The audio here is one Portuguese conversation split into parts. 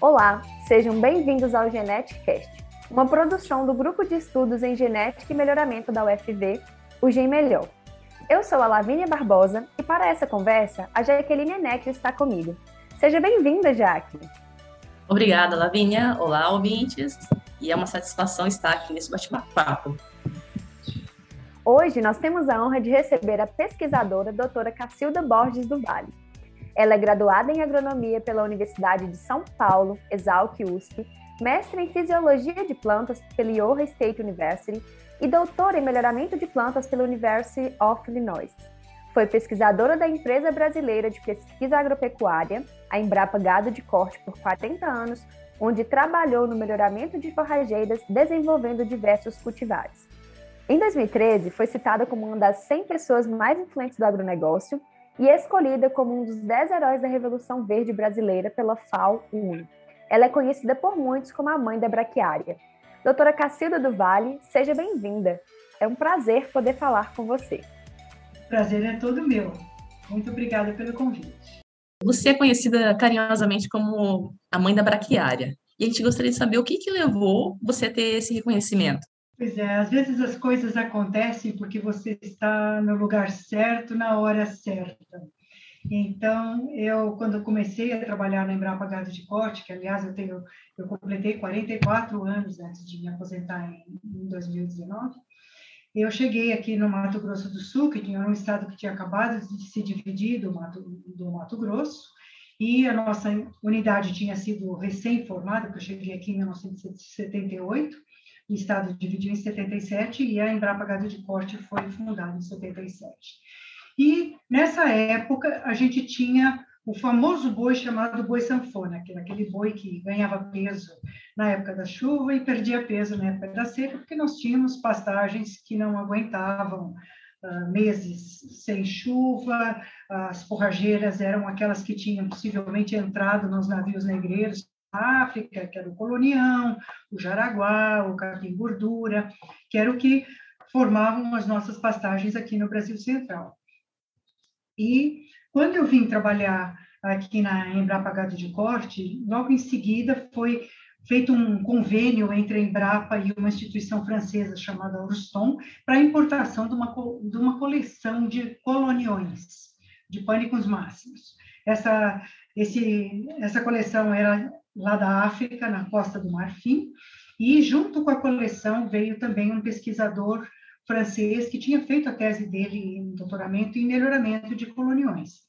Olá, sejam bem-vindos ao GeneticCast, uma produção do Grupo de Estudos em Genética e Melhoramento da UFV, o Gen Melhor. Eu sou a Lavínia Barbosa e para essa conversa, a Jaqueline Eneck está comigo. Seja bem-vinda, Jaque. Obrigada, Lavínia. Olá, ouvintes. E é uma satisfação estar aqui nesse bate-papo. Hoje nós temos a honra de receber a pesquisadora doutora Cacilda Borges do Vale. Ela é graduada em agronomia pela Universidade de São Paulo, Exalc USP, mestre em fisiologia de plantas pela Iowa State University e doutora em melhoramento de plantas pela University of Illinois. Foi pesquisadora da empresa brasileira de pesquisa agropecuária, a Embrapa Gado de Corte, por 40 anos, onde trabalhou no melhoramento de forrageiras, desenvolvendo diversos cultivares. Em 2013, foi citada como uma das 100 pessoas mais influentes do agronegócio e escolhida como um dos 10 heróis da Revolução Verde brasileira pela FAO-UNE. Ela é conhecida por muitos como a mãe da braquiária. Doutora Cacilda do Vale, seja bem-vinda. É um prazer poder falar com você. O prazer é todo meu. Muito obrigada pelo convite. Você é conhecida carinhosamente como a mãe da braquiária. E a gente gostaria de saber o que, que levou você a ter esse reconhecimento. Pois é, às vezes as coisas acontecem porque você está no lugar certo, na hora certa. Então, eu, quando comecei a trabalhar na Embrapa Gado de Corte, que, aliás, eu tenho, eu completei 44 anos antes de me aposentar em, em 2019, eu cheguei aqui no Mato Grosso do Sul, que tinha um estado que tinha acabado de se dividir do Mato, do Mato Grosso, e a nossa unidade tinha sido recém-formada, porque eu cheguei aqui em 1978, o Estado dividiu em 77 e a Embrapa Gado de Corte foi fundada em 77. E nessa época a gente tinha o famoso boi chamado boi sanfona, aquele boi que ganhava peso na época da chuva e perdia peso na época da seca, porque nós tínhamos pastagens que não aguentavam uh, meses sem chuva, as forrageiras eram aquelas que tinham possivelmente entrado nos navios negreiros África, que era o colonião, o jaraguá, o capim gordura, que era o que formavam as nossas pastagens aqui no Brasil Central. E quando eu vim trabalhar aqui na Embrapa Gado de Corte, logo em seguida foi feito um convênio entre a Embrapa e uma instituição francesa chamada Ruston para a importação de uma, de uma coleção de coloniões, de pânicos máximos. Essa, esse, essa coleção era lá da África, na Costa do Marfim, e junto com a coleção veio também um pesquisador francês que tinha feito a tese dele em doutoramento em melhoramento de coloniões.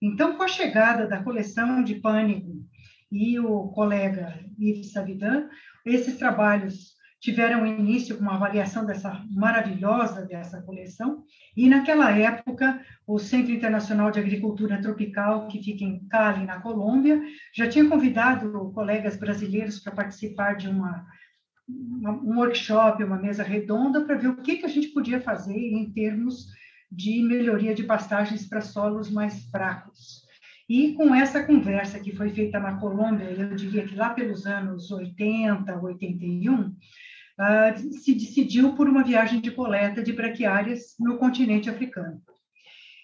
Então, com a chegada da coleção de Pânico e o colega Yves Savidan, esses trabalhos tiveram início com uma avaliação dessa maravilhosa dessa coleção. E naquela época o Centro Internacional de Agricultura Tropical que fica em Cali na Colômbia já tinha convidado colegas brasileiros para participar de uma, um workshop uma mesa redonda para ver o que que a gente podia fazer em termos de melhoria de pastagens para solos mais fracos. E com essa conversa que foi feita na Colômbia, eu diria que lá pelos anos 80, 81, uh, se decidiu por uma viagem de coleta de braquiárias no continente africano.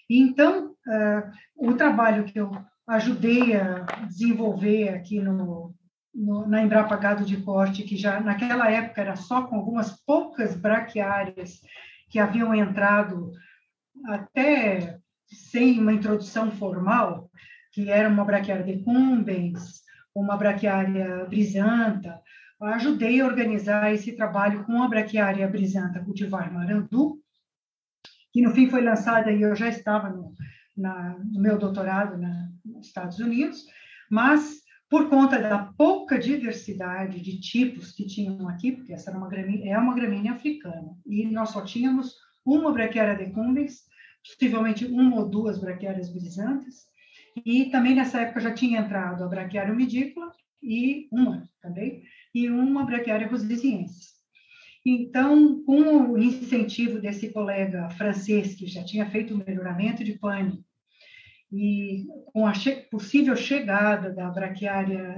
Então, uh, o trabalho que eu ajudei a desenvolver aqui no, no, na Embrapa Gado de Corte, que já naquela época era só com algumas poucas braquiárias que haviam entrado até sem uma introdução formal, que era uma braquiária decumbens, uma braquiária brisanta, ajudei a organizar esse trabalho com a braquiária brisanta cultivar marandu, que no fim foi lançada e eu já estava no, na, no meu doutorado na, nos Estados Unidos, mas por conta da pouca diversidade de tipos que tinham aqui, porque essa uma gramínea, é uma gramínea africana, e nós só tínhamos uma braquiária decumbens, possivelmente uma ou duas braquiárias brisantes, e também nessa época já tinha entrado a braquiária umidícola e uma também, e uma braquiária rosiziense. Então, com o incentivo desse colega francês, que já tinha feito o melhoramento de pane, e com a che possível chegada da braquiária,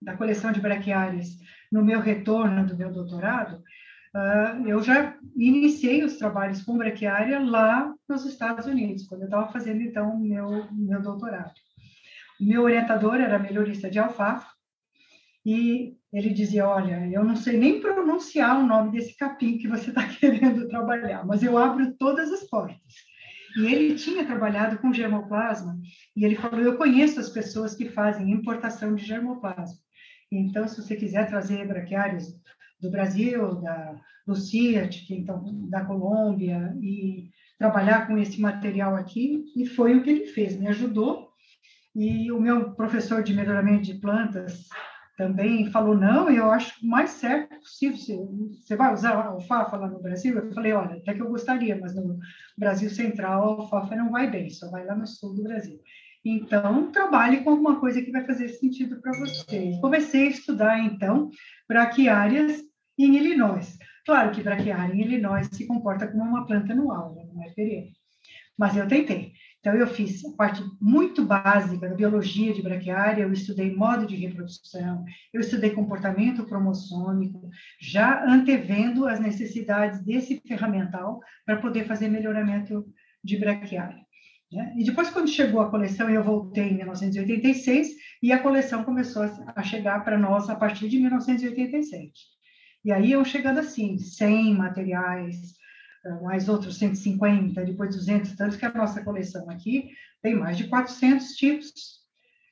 da coleção de braquiárias no meu retorno do meu doutorado, uh, eu já iniciei os trabalhos com braquiária lá nos Estados Unidos, quando eu estava fazendo, então, meu, meu doutorado. O meu orientador era melhorista de alfafa, e ele dizia: Olha, eu não sei nem pronunciar o nome desse capim que você está querendo trabalhar, mas eu abro todas as portas. E ele tinha trabalhado com germoplasma, e ele falou: Eu conheço as pessoas que fazem importação de germoplasma. Então, se você quiser trazer braquiários do Brasil, da Lucia, então, da Colômbia, e trabalhar com esse material aqui, e foi o que ele fez, me ajudou. E o meu professor de melhoramento de plantas também falou, não, eu acho mais certo possível, você vai usar alfafa lá no Brasil? Eu falei, olha, até que eu gostaria, mas no Brasil Central a alfafa não vai bem, só vai lá no sul do Brasil. Então, trabalhe com alguma coisa que vai fazer sentido para você. Comecei a estudar, então, braquiárias em Illinois. Claro que braquiária em Illinois se comporta como uma planta anual, né? não é perene. Mas eu tentei. Então, eu fiz a parte muito básica da biologia de braquiária, eu estudei modo de reprodução, eu estudei comportamento cromossômico, já antevendo as necessidades desse ferramental para poder fazer melhoramento de braquiária. Né? E depois, quando chegou a coleção, eu voltei em 1986 e a coleção começou a chegar para nós a partir de 1987. E aí eu chegando assim, 100 materiais, mais outros 150, depois 200, tanto que a nossa coleção aqui tem mais de 400 tipos,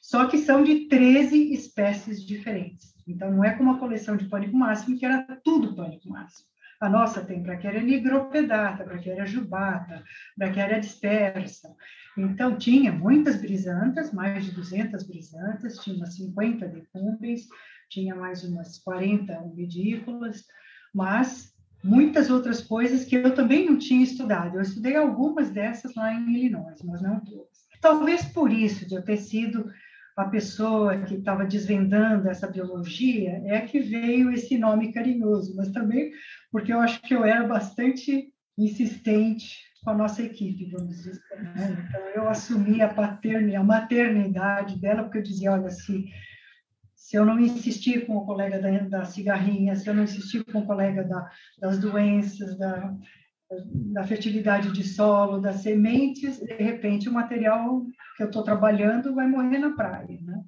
só que são de 13 espécies diferentes. Então, não é como a coleção de pânico máximo, que era tudo pânico máximo. A nossa tem braquiária nigropedata, braquiária jubata, braquiária dispersa. Então, tinha muitas brisantas, mais de 200 brisantas, tinha umas 50 decumbens, tinha mais umas 40 umbidícolas, mas muitas outras coisas que eu também não tinha estudado. Eu estudei algumas dessas lá em Illinois, mas não todas. Talvez por isso, de eu ter sido a pessoa que estava desvendando essa biologia, é que veio esse nome carinhoso, mas também porque eu acho que eu era bastante insistente com a nossa equipe, vamos dizer. Né? Então, eu assumi a, paternidade, a maternidade dela, porque eu dizia, olha, se se eu não insistir com o colega da, da cigarrinha, se eu não insistir com o colega da, das doenças, da, da fertilidade de solo, das sementes, de repente o material que eu estou trabalhando vai morrer na praia, né?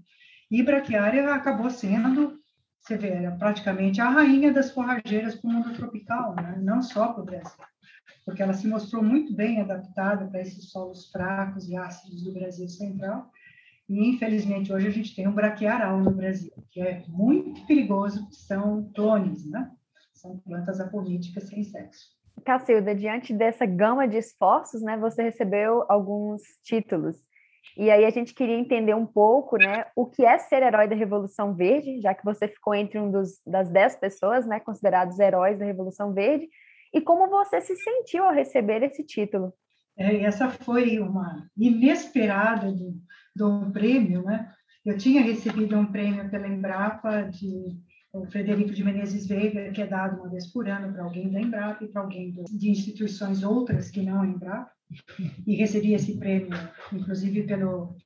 E braquiária acabou sendo, você vê, era praticamente a rainha das forrageiras para o mundo tropical, né? não só para o Brasil, porque ela se mostrou muito bem adaptada para esses solos fracos e ácidos do Brasil central, e, infelizmente, hoje a gente tem um braquiaral no Brasil, que é muito perigoso, são clones, né? São plantas apolíticas sem sexo. Cacilda, diante dessa gama de esforços, né, você recebeu alguns títulos. E aí a gente queria entender um pouco, né, o que é ser herói da Revolução Verde, já que você ficou entre um dos, das dez pessoas, né, considerados heróis da Revolução Verde, e como você se sentiu ao receber esse título. É, essa foi uma inesperada do, um prêmio, né? Eu tinha recebido um prêmio pela Embrapa de o Frederico de Menezes Veiga, que é dado uma vez por ano para alguém da Embrapa e para alguém de instituições outras que não a Embrapa, e recebi esse prêmio, inclusive pelo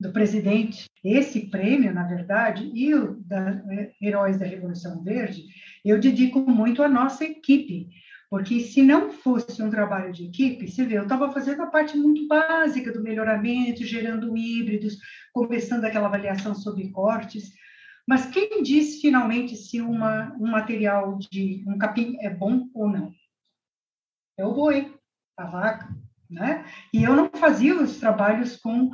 do presidente. Esse prêmio, na verdade, e o da é, Heróis da Revolução Verde, eu dedico muito à nossa equipe, porque se não fosse um trabalho de equipe, você vê, eu estava fazendo a parte muito básica do melhoramento, gerando híbridos, começando aquela avaliação sobre cortes, mas quem diz finalmente se uma, um material de um capim é bom ou não? É o boi, a vaca, né? E eu não fazia os trabalhos com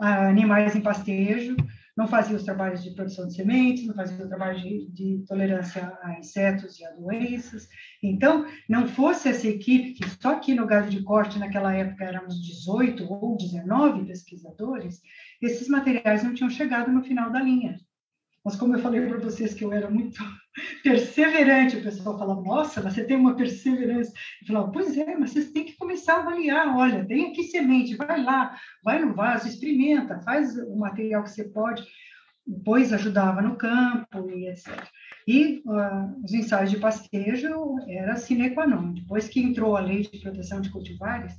ah, animais em pastejo, não fazia os trabalhos de produção de sementes, não fazia o trabalho de, de, tolerância a insetos e a doenças. Então, não fosse essa equipe, que só aqui no gado de corte, naquela época, éramos 18 ou 19 pesquisadores, esses materiais não tinham chegado no final da linha. Mas como eu falei para vocês que eu era muito perseverante, o pessoal falava, nossa, você tem uma perseverança. Eu falava, pois é, mas vocês têm que começar a avaliar, olha, tem aqui semente, vai lá, vai no vaso, experimenta, faz o material que você pode. Depois ajudava no campo e etc. E uh, os ensaios de pastejo era sine qua non. Depois que entrou a lei de proteção de cultivares,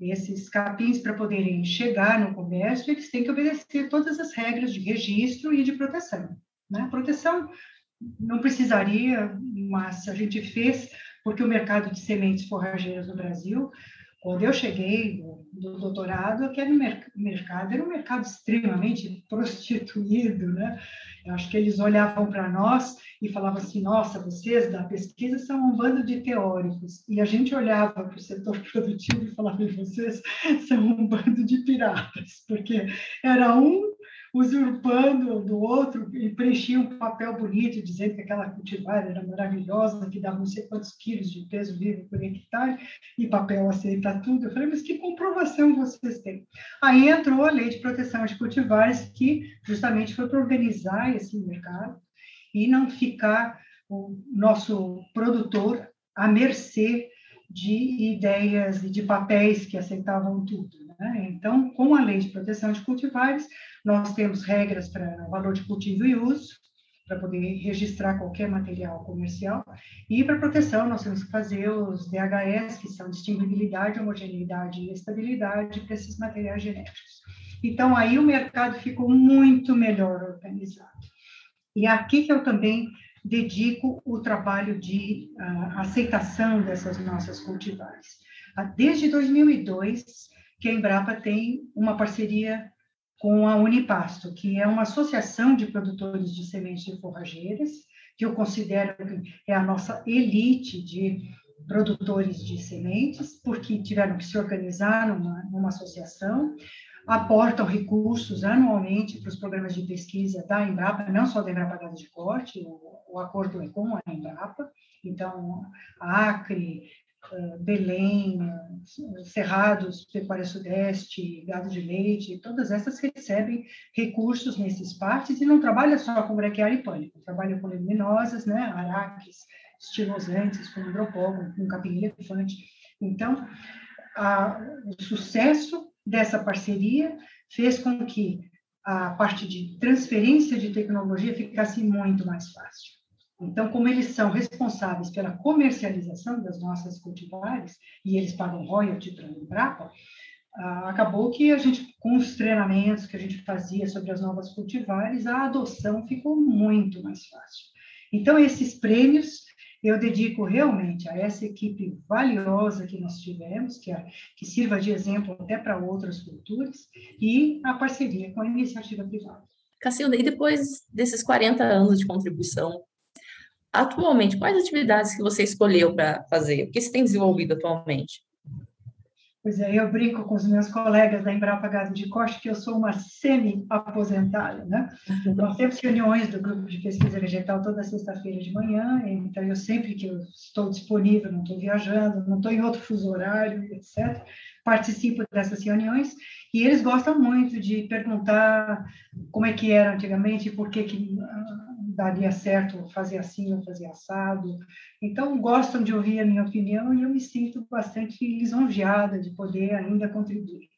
esses capins, para poderem chegar no comércio, eles têm que obedecer todas as regras de registro e de proteção. Né? Proteção não precisaria, mas a gente fez, porque o mercado de sementes forrageiras no Brasil Quando eu cheguei do, do doutorado, aquele mercado era um mercado extremamente prostituído, né? Eu acho que eles olhavam para nós e falavam assim: nossa, vocês da pesquisa são um bando de teóricos. E a gente olhava para o setor produtivo e falava: vocês são um bando de piratas, porque era um usurpando do outro e preenchia um papel bonito, dizendo que aquela cultivar era maravilhosa, que dava não sei quantos quilos de peso vivo por hectare, e papel aceita tudo. Eu falei, mas que comprovação vocês têm? Aí entrou a lei de proteção de cultivares, que justamente foi para organizar esse mercado e não ficar o nosso produtor à mercê de ideias e de papéis que aceitavam tudo. Né? Então, com a lei de proteção de cultivares, nós temos regras para valor de cultivo e uso, para poder registrar qualquer material comercial. E para proteção, nós temos que fazer os DHS, que são distinguibilidade, homogeneidade e estabilidade para esses materiais genéticos. Então, aí o mercado ficou muito melhor organizado. E aqui que eu também dedico o trabalho de uh, aceitação dessas nossas cultivares. Uh, desde 2002, que a Embrapa tem uma parceria com a Unipasto, que é uma associação de produtores de sementes de forrageiras, que eu considero que é a nossa elite de produtores de sementes, porque tiveram que se organizar numa, numa associação, aportam recursos anualmente para os programas de pesquisa da Embrapa, não só da Embrapa Gado de Corte, o, o acordo é com a Embrapa, então Acre, Belém, Cerrados, Pecuária Sudeste, Gado de Leite, todas essas recebem recursos nesses partes e não trabalha só com braquiária e pânico, trabalha com leguminosas, né, araques, estilosantes, com hidropógon, com capim elefante. Então, a, o sucesso dessa parceria fez com que a parte de transferência de tecnologia ficasse muito mais fácil. Então, como eles são responsáveis pela comercialização das nossas cultivares, e eles pagam royalty para a Embrapa, ah, acabou que a gente, com os treinamentos que a gente fazia sobre as novas cultivares, a adoção ficou muito mais fácil. Então, esses prêmios eu dedico realmente a essa equipe valiosa que nós tivemos, que, é, que sirva de exemplo até para outras culturas, e a parceria com a iniciativa privada. Cacilda, e depois desses 40 anos de contribuição Atualmente, quais atividades que você escolheu para fazer? O que você tem desenvolvido atualmente? Pois é, eu brinco com os meus colegas da Embrapa Gado de Corte que eu sou uma semi-aposentada, né? Nós temos reuniões do grupo de pesquisa vegetal toda sexta-feira de manhã, então eu sempre que eu estou disponível, não estou viajando, não estou em outro fuso horário, etc., participo dessas reuniões e eles gostam muito de perguntar como é que era antigamente, por que que daria certo fazer assim ou fazer assado. Então, gostam de ouvir a minha opinião e eu me sinto bastante lisonjeada de poder ainda contribuir.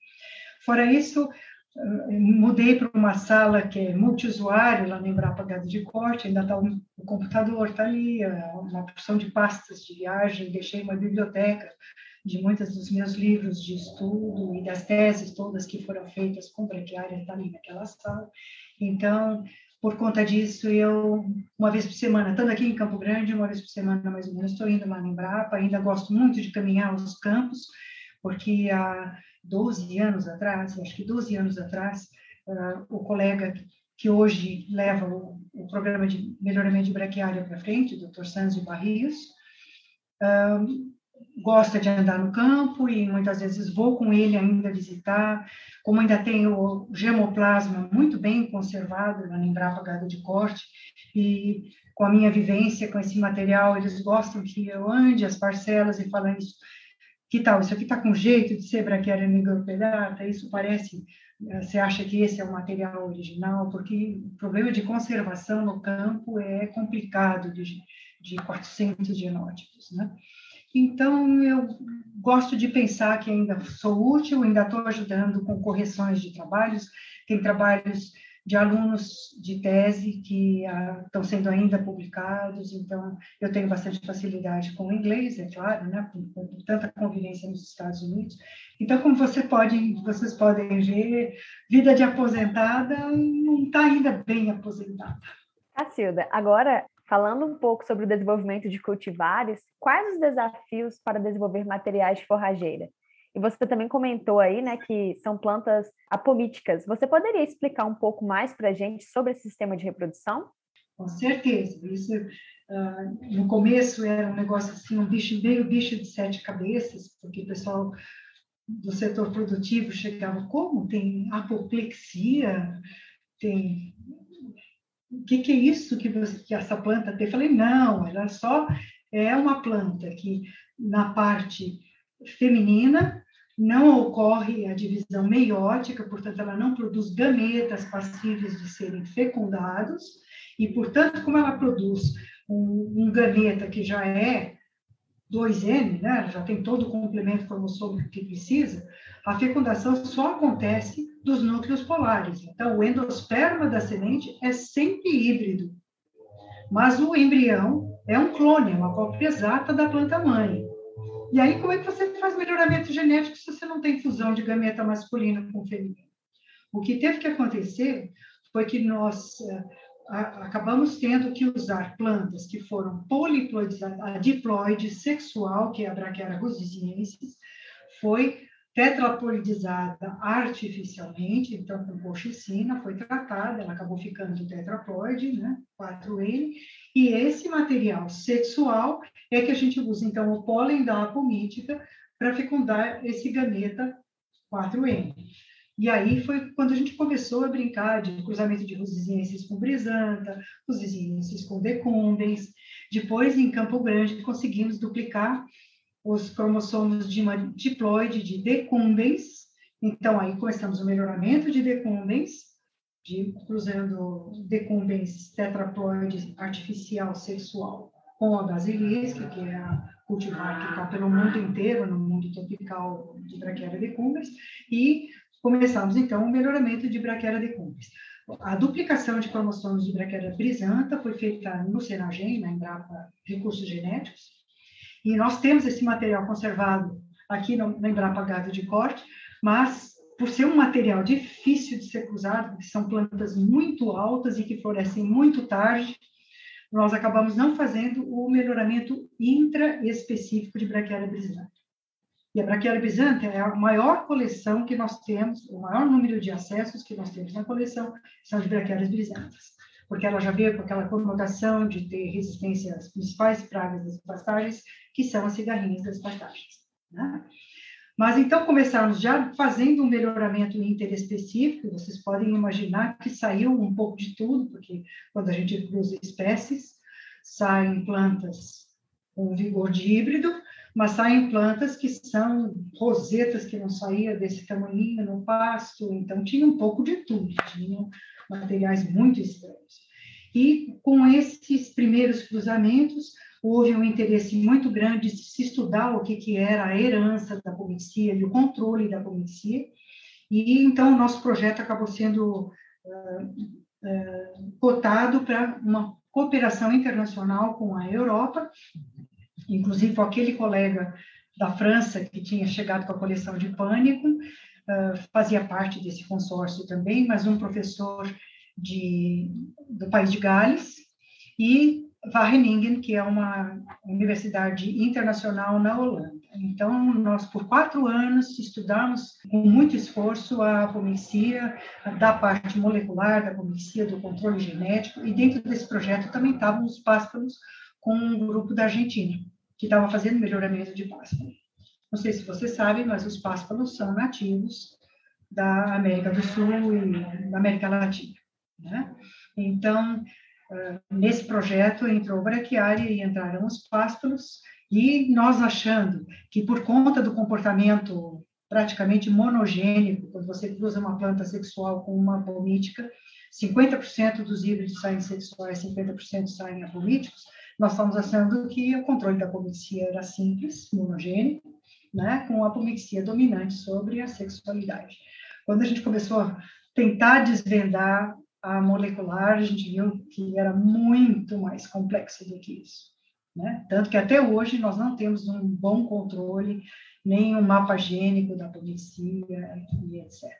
Fora isso, eh, mudei para uma sala que é multiusuário, lá no Embrapa Gado de Corte, ainda está o computador, está ali, eh, uma porção de pastas de viagem, deixei uma biblioteca de muitos dos meus livros de estudo e das teses todas que foram feitas com braquiária, está ali naquela sala. Então, por conta disso, eu, uma vez por semana, estando aqui em Campo Grande, uma vez por semana mais ou menos, estou indo lá no Embrapa, ainda gosto muito de caminhar os campos, porque há 12 anos atrás, acho que 12 anos atrás, uh, o colega que hoje leva o, o, programa de melhoramento de braquiária para frente, o Dr. Sanzio Barrios, uh, gosta de andar no campo e muitas vezes vou com ele ainda visitar, como ainda tem o gemoplasma muito bem conservado na Embrapa Gado de Corte, e com a minha vivência com esse material, eles gostam que eu ande as parcelas e falando isso, que tal, isso aqui está com jeito de ser braquiária micropedata, isso parece, eh, você acha que esse é o material original, porque o problema de conservação no campo é complicado de, de 400 genótipos, né? Então, eu gosto de pensar que ainda sou útil, ainda estou ajudando com correções de trabalhos. Tem trabalhos de alunos de tese que ah, estão sendo ainda publicados, então eu tenho bastante facilidade com o inglês, é claro, né, com, com tanta convivência nos Estados Unidos. Então, como você pode, vocês podem ver, vida de aposentada não está ainda bem aposentada. Cacilda, agora Falando um pouco sobre o desenvolvimento de cultivares, quais os desafios para desenvolver materiais de forrageira? E você também comentou aí, né, que são plantas apomíticas. Você poderia explicar um pouco mais para a gente sobre esse sistema de reprodução? Com certeza. Isso, uh, no começo era um negócio assim, um bicho, meio bicho de sete cabeças, porque o pessoal do setor produtivo chegava, como? Tem apoplexia? Tem... O que, que é isso que, você, que essa planta tem? Eu falei, não, ela só é uma planta que na parte feminina não ocorre a divisão meiótica, portanto, ela não produz gametas passíveis de serem fecundados, e, portanto, como ela produz um, um gameta que já é 2N, né, já tem todo o complemento cromossômico que precisa, a fecundação só acontece dos núcleos polares. Então, o endosperma da semente é sempre híbrido, mas o embrião é um clone, é uma cópia exata da planta-mãe. E aí, como é que você faz melhoramento genético se você não tem fusão de gameta masculino com feminino? O que teve que acontecer foi que nós uh, acabamos tendo que usar plantas que foram poliploides, a diploide sexual, que é a Brachiara rosiziensis, foi tetrapolidizada artificialmente, então com colchicina, foi tratada, ela acabou ficando tetraploide, né, 4N, e esse material sexual é que a gente usa, então, o pólen da apomítica para fecundar esse gameta 4N. E aí foi quando a gente começou a brincar de cruzamento de rosizienses com brisanta, rosizienses com decumbens. Depois, em Campo Grande, conseguimos duplicar os cromossomos de uma diploide de decumbens. Então, aí começamos o melhoramento de decumbens, de, cruzando decumbens tetraploide artificial sexual com a basilisca, que é a cultivar que está pelo mundo inteiro, no mundo tropical de Brachiara decumbens, e começamos, então, o melhoramento de Brachiara decumbens. A duplicação de cromossomos de Brachiara brisanta foi feita no Senagem, na Embrapa Recursos Genéticos, e nós temos esse material conservado aqui no, na Embrapa Gado de Corte, mas por ser um material difícil de ser cruzado, porque são plantas muito altas e que florescem muito tarde, nós acabamos não fazendo o melhoramento intraespecífico de Brachiara brisanta. E a Brachiara brisanta é a maior coleção que nós temos, o maior número de acessos que nós temos na coleção são de Brachiaras brisantas, porque ela já veio com aquela conotação de ter resistência às principais pragas das pastagens, que são as cigarrinhas das pastagens. Né? Mas então começamos já fazendo um melhoramento interespecífico, vocês podem imaginar que saiu um pouco de tudo, porque quando a gente cruza espécies, saem plantas com vigor de híbrido, mas saem plantas que são rosetas que não saía desse tamanho no pasto, então tinha um pouco de tudo, tinham materiais muito estranhos. E com esses primeiros cruzamentos, houve um interesse muito grande de se estudar o que, que era a herança da comicia e o controle da comicia, e então o nosso projeto acabou sendo uh, uh, cotado para uma cooperação internacional com a Europa, inclusive aquele colega da França que tinha chegado com a coleção de Pânico, uh, fazia parte desse consórcio também, mas um professor de, do país de Gales, e Wageningen, que é uma universidade internacional na Holanda. Então, nós, por quatro anos, estudamos com muito esforço a apomixia, da parte molecular, da apomixia, do controle genético, e dentro desse projeto também estavam os pássaros com um grupo da Argentina que estava fazendo melhoramento de pásparo. Não sei se você sabe, mas os pásparos são nativos da América do Sul e da América Latina. Né? Então, nesse projeto entrou o braquiária e entraram os pásparos, e nós achando que por conta do comportamento praticamente monogênico, quando você cruza uma planta sexual com uma apomítica, 50% dos híbridos saem sexuais, 50% saem apomíticos, nós estamos achando que o controle da apomixia era simples, monogênico, né, com a apomixia dominante sobre a sexualidade. Quando a gente começou a tentar desvendar a molecular, a gente viu que era muito mais complexo do que isso. Né? Tanto que até hoje nós não temos um bom controle, nem um mapa gênico da apomixia e etc.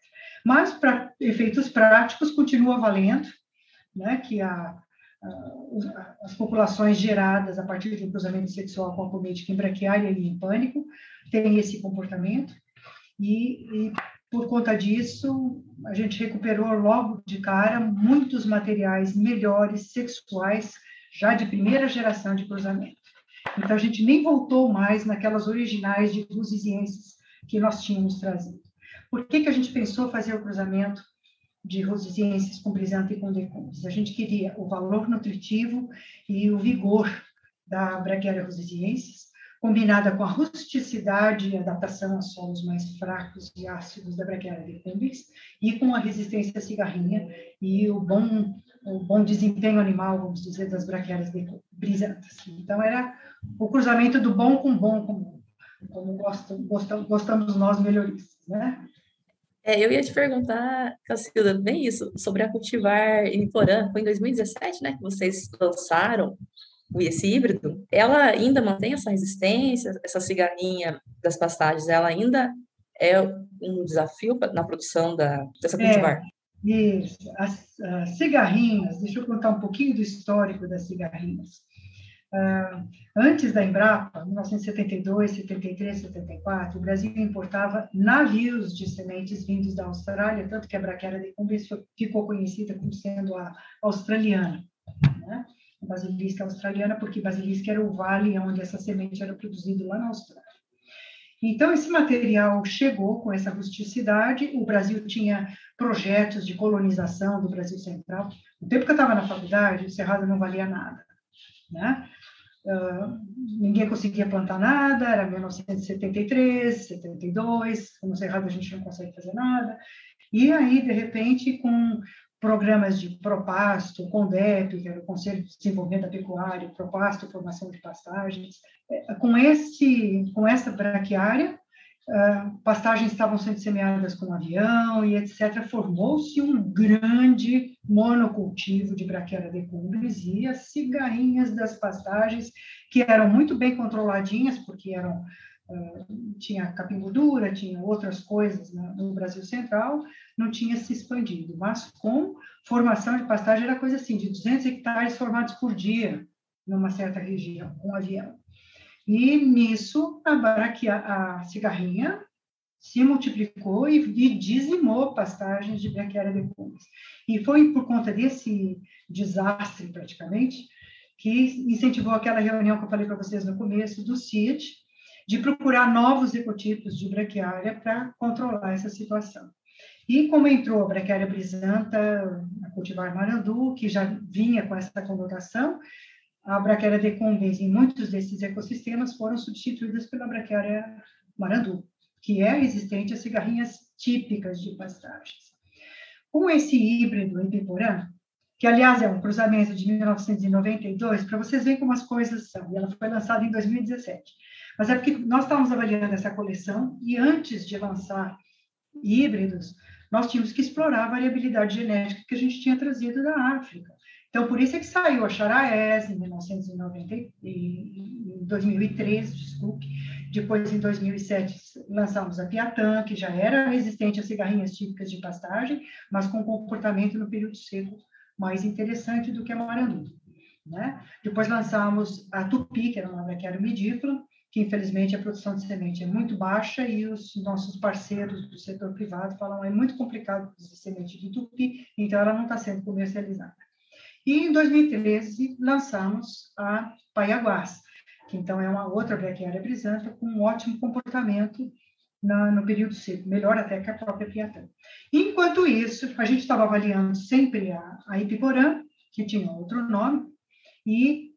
Mas, para efeitos práticos, continua valendo né, que a, as populações geradas a partir de um cruzamento sexual com a política em braquiária e em pânico têm esse comportamento. e, e por conta disso, a gente recuperou logo de cara muitos materiais melhores, sexuais, já de primeira geração de cruzamento. Então, a gente nem voltou mais naquelas originais de rosizienses que nós tínhamos trazido. Por que, que a gente pensou fazer o cruzamento de rosizienses com brisanta e com decumbis? A gente queria o valor nutritivo e o vigor da Brachiaria rosiziensis, combinada com a rusticidade e adaptação a solos mais fracos e ácidos da Brachiaria decumbens, e com a resistência à cigarrinha e o bom, o bom desempenho animal, vamos dizer, das Brachiárias brisantas. Então, era o cruzamento do bom com bom, como, como gostamos, gostamos nós melhoristas, né? É, eu ia te perguntar, Cacilda, bem isso, sobre a cultivar em Porã. Foi em 2017, né, que vocês lançaram esse híbrido. Ela ainda mantém essa resistência, essa cigarrinha das pastagens, ela ainda é um desafio na produção da, dessa cultivar? É, isso. As, as cigarrinhas, deixa eu contar um pouquinho do histórico das cigarrinhas. Uh, antes da Embrapa, 1972, 73, 74, o Brasil importava navios de sementes vindos da Austrália, tanto que a cumbres ficou conhecida como sendo a australiana, né? a basilisca australiana, porque basilisca era o vale onde essa semente era produzida lá na Austrália. Então, esse material chegou com essa rusticidade. O Brasil tinha projetos de colonização do Brasil Central. No tempo que eu estava na faculdade, o Cerrado não valia nada. Né? Ninguém conseguia plantar nada, era 1973, 72, no Cerrado a gente não consegue fazer nada. E aí, de repente, com programas de Propasto, CONDEP, que era o Conselho de Desenvolvimento da Pecuária, Propasto, Formação de Pastagens, é, com, esse, com essa braquiária, uh, pastagens estavam sendo semeadas com avião e etc. Formou-se um grande monocultivo de braquiária decumbres e as cigarrinhas das pastagens, que eram muito bem controladinhas, porque eram Uh, tinha capim gordura, tinha outras coisas no Brasil Central, não tinha se expandido, mas com formação de pastagem era coisa assim, de 200 hectares formados por dia numa certa região, com avião. E nisso, a, a cigarrinha se multiplicou e, e dizimou pastagens de braquiária de cumes. E foi por conta desse desastre, praticamente, que incentivou aquela reunião que eu falei para vocês no começo, do CID, de procurar novos ecotipos de braquiária para controlar essa situação. E como entrou a braquiária brisanta, a cultivar marandu, que já vinha com essa conotação, a braquiária decumbens em muitos desses ecossistemas foram substituídas pela braquiária marandu, que é resistente às cigarrinhas típicas de pastagens. Com esse híbrido em Piporã, que aliás é um cruzamento de 1992, para vocês verem como as coisas são, e ela foi lançada em 2017. Mas é porque nós estávamos avaliando essa coleção e antes de lançar híbridos, nós tínhamos que explorar a variabilidade genética que a gente tinha trazido da África. Então, por isso é que saiu a Charaes em 1990, em 2013, desculpe. Depois, em 2007, lançamos a Piatã, que já era resistente a cigarrinhas típicas de pastagem, mas com comportamento no período seco mais interessante do que a Marandu. Né? Depois lançamos a Tupi, que era uma braquiária medícola, que infelizmente a produção de semente é muito baixa e os nossos parceiros do setor privado falam é muito complicado produzir semente de tupi, então ela não está sendo comercializada. E em 2013 lançamos a Paiaguás, que então é uma outra braquiária brisanta com um ótimo comportamento na, no período seco, melhor até que a própria Piatã. Enquanto isso, a gente estava avaliando sempre a, a Ipiporã, que tinha outro nome, e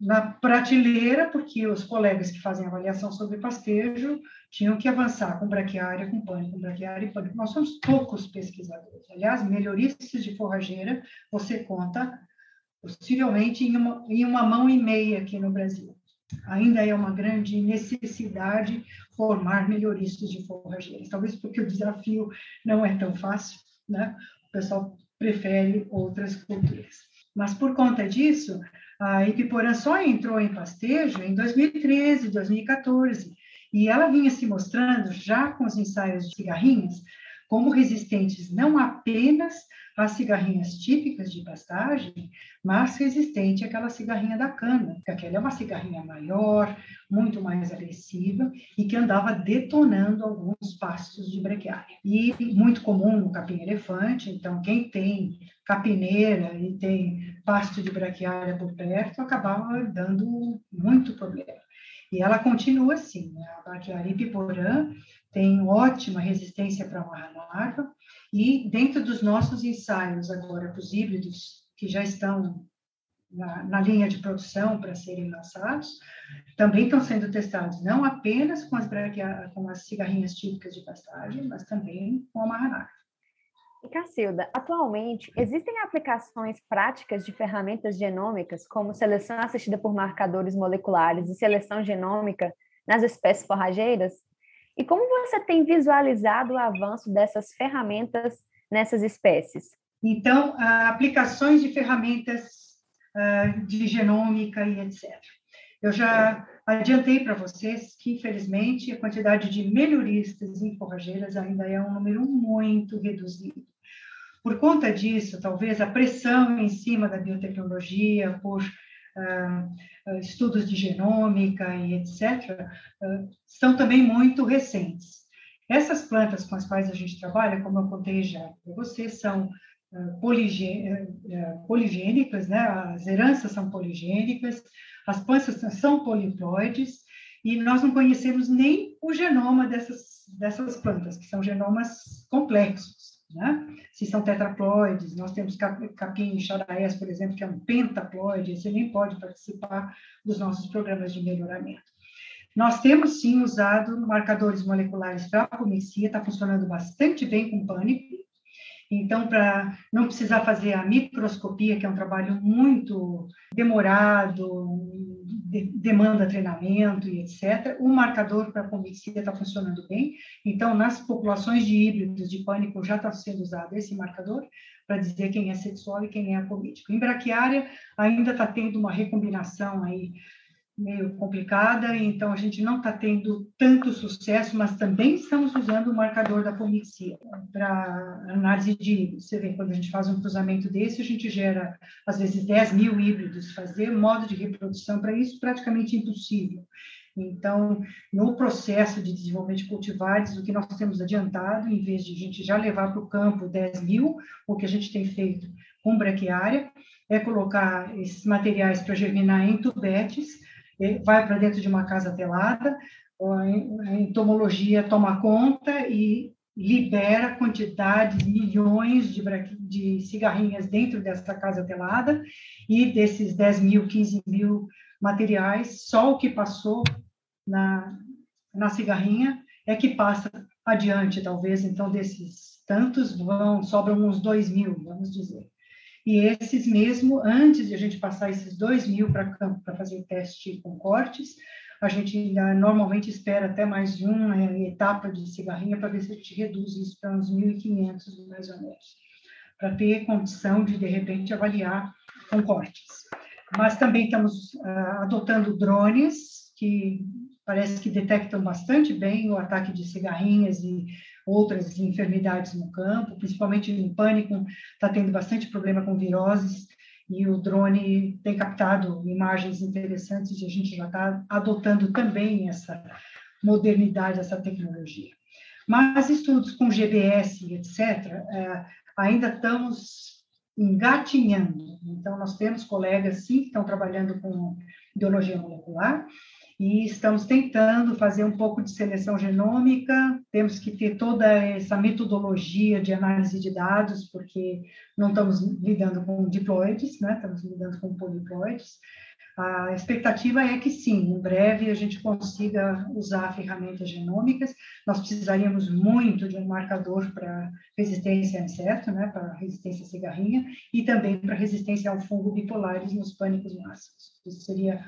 na prateleira, porque os colegas que fazem avaliação sobre pastejo tinham que avançar com braquiária, com pânico, com braquiária e pânico. Nós somos poucos pesquisadores. Aliás, melhoristas de forrageira, você conta possivelmente em uma, em uma mão e meia aqui no Brasil. Ainda é uma grande necessidade formar melhoristas de forrageiras. Talvez porque o desafio não é tão fácil, né? O pessoal prefere outras culturas. Mas por conta disso, a Ipiporã só entrou em pastejo em 2013, 2014, e ela vinha se mostrando, já com os ensaios de cigarrinhas, como resistentes não apenas as cigarrinhas típicas de pastagem, mas resistente àquela cigarrinha da cana, porque aquela é uma cigarrinha maior, muito mais agressiva e que andava detonando alguns pastos de brequiária. E muito comum no capim-elefante, então quem tem capineira e tem pasto de braquiária por perto acabava dando muito problema. E ela continua assim, né? a braquiária piporã tem ótima resistência para amarrar larva, e dentro dos nossos ensaios agora para os híbridos, que já estão na, na linha de produção para serem lançados, também estão sendo testados não apenas com as, com as cigarrinhas típicas de pastagem, mas também com a marranar. E Cacilda, atualmente existem aplicações práticas de ferramentas genômicas, como seleção assistida por marcadores moleculares e seleção genômica nas espécies forrageiras? E como você tem visualizado o avanço dessas ferramentas nessas espécies? Então, aplicações de ferramentas uh, de genômica e etc. Eu já adiantei para vocês que, infelizmente, a quantidade de melhoristas em forrageiras ainda é um número muito reduzido. Por conta disso, talvez a pressão em cima da biotecnologia, por uh, estudos de genômica e etc., uh, são também muito recentes. Essas plantas com as quais a gente trabalha, como eu contei já para vocês, são poligênicas, né? as heranças são poligênicas, as plantas são poliploides, e nós não conhecemos nem o genoma dessas, dessas plantas, que são genomas complexos. Né? Se são tetraploides, nós temos capim charaés, por exemplo, que é um pentaploide, esse nem pode participar dos nossos programas de melhoramento. Nós temos sim usado marcadores moleculares para a está funcionando bastante bem com pânico, então, para não precisar fazer a microscopia, que é um trabalho muito demorado, de, demanda treinamento e etc., o marcador para a convexia está funcionando bem. Então, nas populações de híbridos de pânico já está sendo usado esse marcador para dizer quem é sexual e quem é apomítico. Em braquiária, ainda está tendo uma recombinação aí meio complicada, então a gente não está tendo tanto sucesso, mas também estamos usando o marcador da pomixia para análise de, você vê, quando a gente faz um cruzamento desse, a gente gera, às vezes, 10 mil híbridos, fazer modo de reprodução para isso praticamente impossível. Então, no processo de desenvolvimento de cultivares, o que nós temos adiantado, em vez de a gente já levar para o campo 10 mil, o que a gente tem feito com braquiária, é colocar esses materiais para germinar em tubetes, vai para dentro de uma casa telada, a entomologia toma conta e libera quantidades, milhões de, de cigarrinhas dentro dessa casa telada, e desses 10 mil, 15 mil materiais, só o que passou na, na cigarrinha é que passa adiante, talvez, então, desses tantos vão, sobram uns 2 mil, vamos dizer. E esses mesmo, antes de a gente passar esses 2 mil para campo para fazer teste com cortes, a gente ainda normalmente espera até mais uma etapa de cigarrinha para ver se a gente reduz isso para uns 1.500 mais ou menos, para ter condição de, de repente, avaliar com cortes. Mas também estamos uh, adotando drones que parece que detectam bastante bem o ataque de cigarrinhas e outras enfermidades no campo, principalmente no pânico, está tendo bastante problema com viroses, e o drone tem captado imagens interessantes e a gente já está adotando também essa modernidade, essa tecnologia. Mas estudos com GBS, etc., é, ainda estamos engatinhando. Então, nós temos colegas, sim, que estão trabalhando com biologia molecular, e estamos tentando fazer um pouco de seleção genômica. Temos que ter toda essa metodologia de análise de dados, porque não estamos lidando com diploides, né? estamos lidando com poliploides. A expectativa é que sim, em breve a gente consiga usar ferramentas genômicas. Nós precisaríamos muito de um marcador para resistência a inseto, né, para resistência à cigarrinha, e também para resistência ao fungo bipolares nos pânicos máximos. Isso seria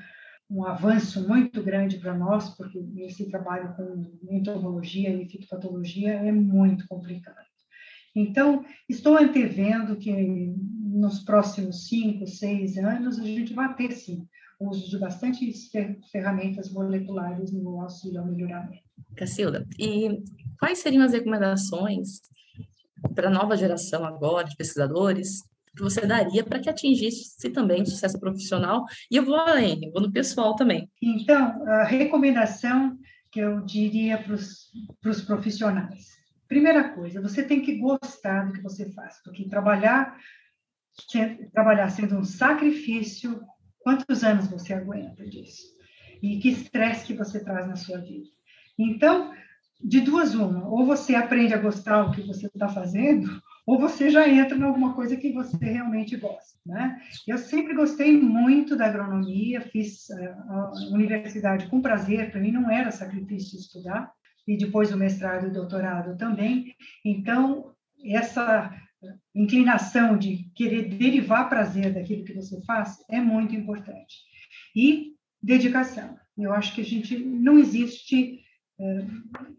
um avanço muito grande para nós, porque esse trabalho com entomologia e fitopatologia é muito complicado. Então, estou antevendo que nos próximos cinco, seis anos, a gente vai ter, sim, o uso de bastante ferramentas moleculares no auxílio ao melhoramento. Cacilda, e quais seriam as recomendações para a nova geração agora de pesquisadores que você daria para que atingisse também sucesso profissional? E eu vou além, eu vou no pessoal também. Então, a recomendação que eu diria para os profissionais. Primeira coisa, você tem que gostar do que você faz, porque trabalhar, trabalhar sendo um sacrifício, quantos anos você aguenta disso? E que estresse que você traz na sua vida. Então, de duas uma, ou você aprende a gostar do que você está fazendo, ou você já entra em alguma coisa que você realmente gosta, né? Eu sempre gostei muito da agronomia, fiz eh, a universidade com prazer, para mim não era sacrifício estudar, e depois o mestrado e o doutorado também. Então, essa inclinação de querer derivar prazer daquilo que você faz é muito importante. E dedicação. Eu acho que a gente não existe é,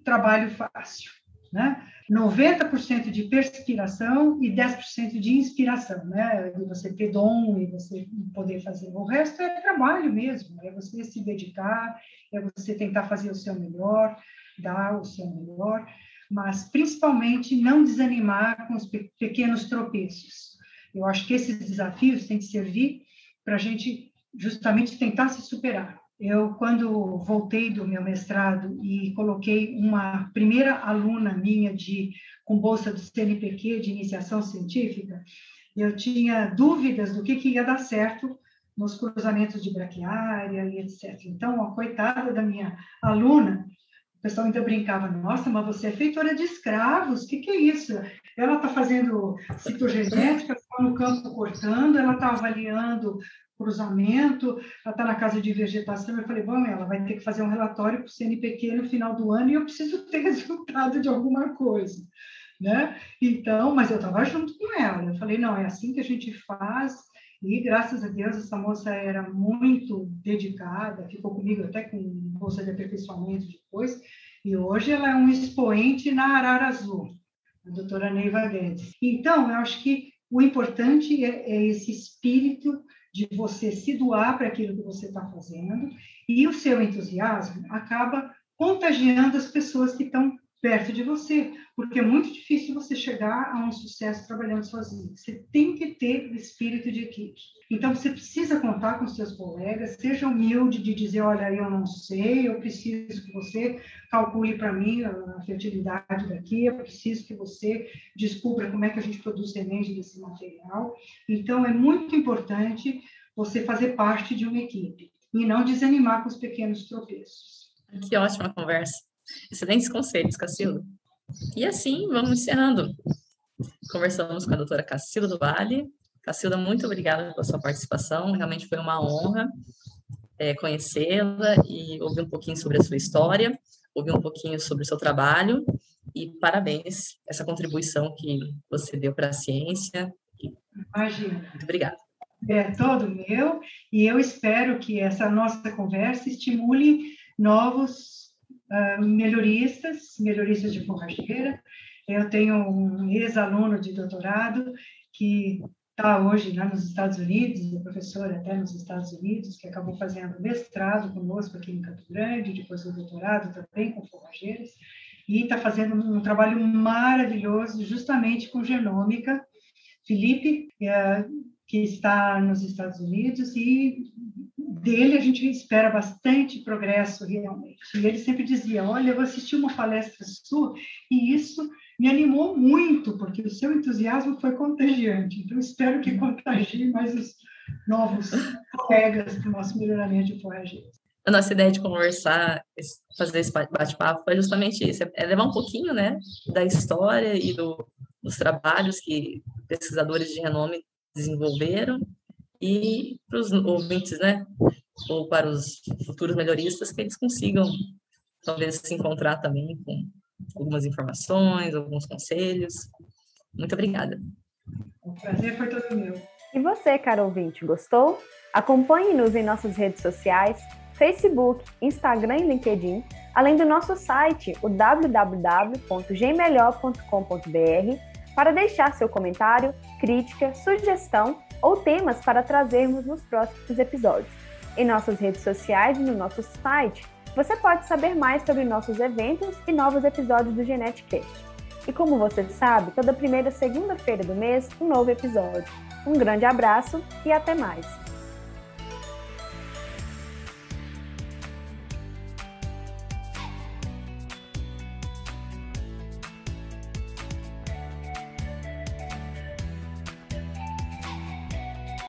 trabalho fácil, né? 90% de perspiração e 10% de inspiração, né? De você ter dom e você poder fazer. O resto é trabalho mesmo, é você se dedicar, é você tentar fazer o seu melhor, dar o seu melhor, mas principalmente não desanimar com os pequenos tropeços. Eu acho que esses desafios têm que servir para a gente justamente tentar se superar. Eu, quando voltei do meu mestrado e coloquei uma primeira aluna minha de com bolsa do CNPq de iniciação científica, eu tinha dúvidas do que, que ia dar certo nos cruzamentos de braquiária e etc. Então, a coitada da minha aluna, o pessoal ainda brincava, nossa, mas você é feitora de escravos, o que, que é isso? Ela está fazendo citogenética, está no campo cortando, ela está avaliando cruzamento, ela está na casa de vegetação. Eu falei, bom, ela vai ter que fazer um relatório para o CNPq no final do ano e eu preciso ter resultado de alguma coisa, né? Então, mas eu estava junto com ela. Eu falei, não, é assim que a gente faz. E graças a Deus essa moça era muito dedicada, ficou comigo até com bolsa de aperfeiçoamento depois. E hoje ela é um expoente na Arara Azul, a doutora Neiva Guedes. Então, eu acho que o importante é, é esse espírito de você se doar para aquilo que você está fazendo, e o seu entusiasmo acaba contagiando as pessoas que estão perto de você, porque é muito difícil você chegar a um sucesso trabalhando sozinho. Você tem que ter o espírito de equipe. Então, você precisa contar com seus colegas, seja humilde de dizer, olha, eu não sei, eu preciso que você calcule para mim a fertilidade daqui, eu preciso que você descubra como é que a gente produz semente desse material. Então, é muito importante você fazer parte de uma equipe e não desanimar com os pequenos tropeços. Que ótima conversa. Excelentes conselhos, Cacilda. E assim, vamos encerrando. Conversamos com a doutora Cacilda do Vale. Cacilda, muito obrigada pela sua participação. Realmente foi uma honra é, conhecê-la e ouvir um pouquinho sobre a sua história, ouvir um pouquinho sobre o seu trabalho. E parabéns essa contribuição que você deu para a ciência. Imagina. Muito obrigada. É todo meu, e eu espero que essa nossa conversa estimule novos uh, melhoristas, melhoristas de forrageira. Eu tenho um ex-aluno de doutorado que está hoje lá nos Estados Unidos, é professor até nos Estados Unidos, que acabou fazendo mestrado conosco aqui em Campo Grande, depois o doutorado também com forrageiras, e está fazendo um trabalho maravilhoso justamente com genômica. Felipe, é, que está nos Estados Unidos, e dele a gente espera bastante progresso realmente. E ele sempre dizia: Olha, eu assisti uma palestra sua e isso me animou muito, porque o seu entusiasmo foi contagiante. Então, espero que contagie mais os novos colegas do nosso melhoramento de forrageiros. A nossa ideia de conversar, fazer esse bate-papo foi justamente isso: é levar um pouquinho né, da história e do, dos trabalhos que pesquisadores de renome desenvolveram e para os ouvintes, né, ou para os futuros melhoristas, que eles consigam talvez se encontrar também com algumas informações, alguns conselhos. Muito obrigada. O prazer foi todo meu. E você, caro ouvinte, gostou? Acompanhe-nos em nossas redes sociais, Facebook, Instagram e LinkedIn, além do nosso site, o www.gmelhor.com.br, para deixar seu comentário, crítica, sugestão ou temas para trazermos nos próximos episódios. Em nossas redes sociais e no nosso site, você pode saber mais sobre nossos eventos e novos episódios do Geneticast. E como você sabe, toda primeira segunda-feira do mês, um novo episódio. Um grande abraço e até mais!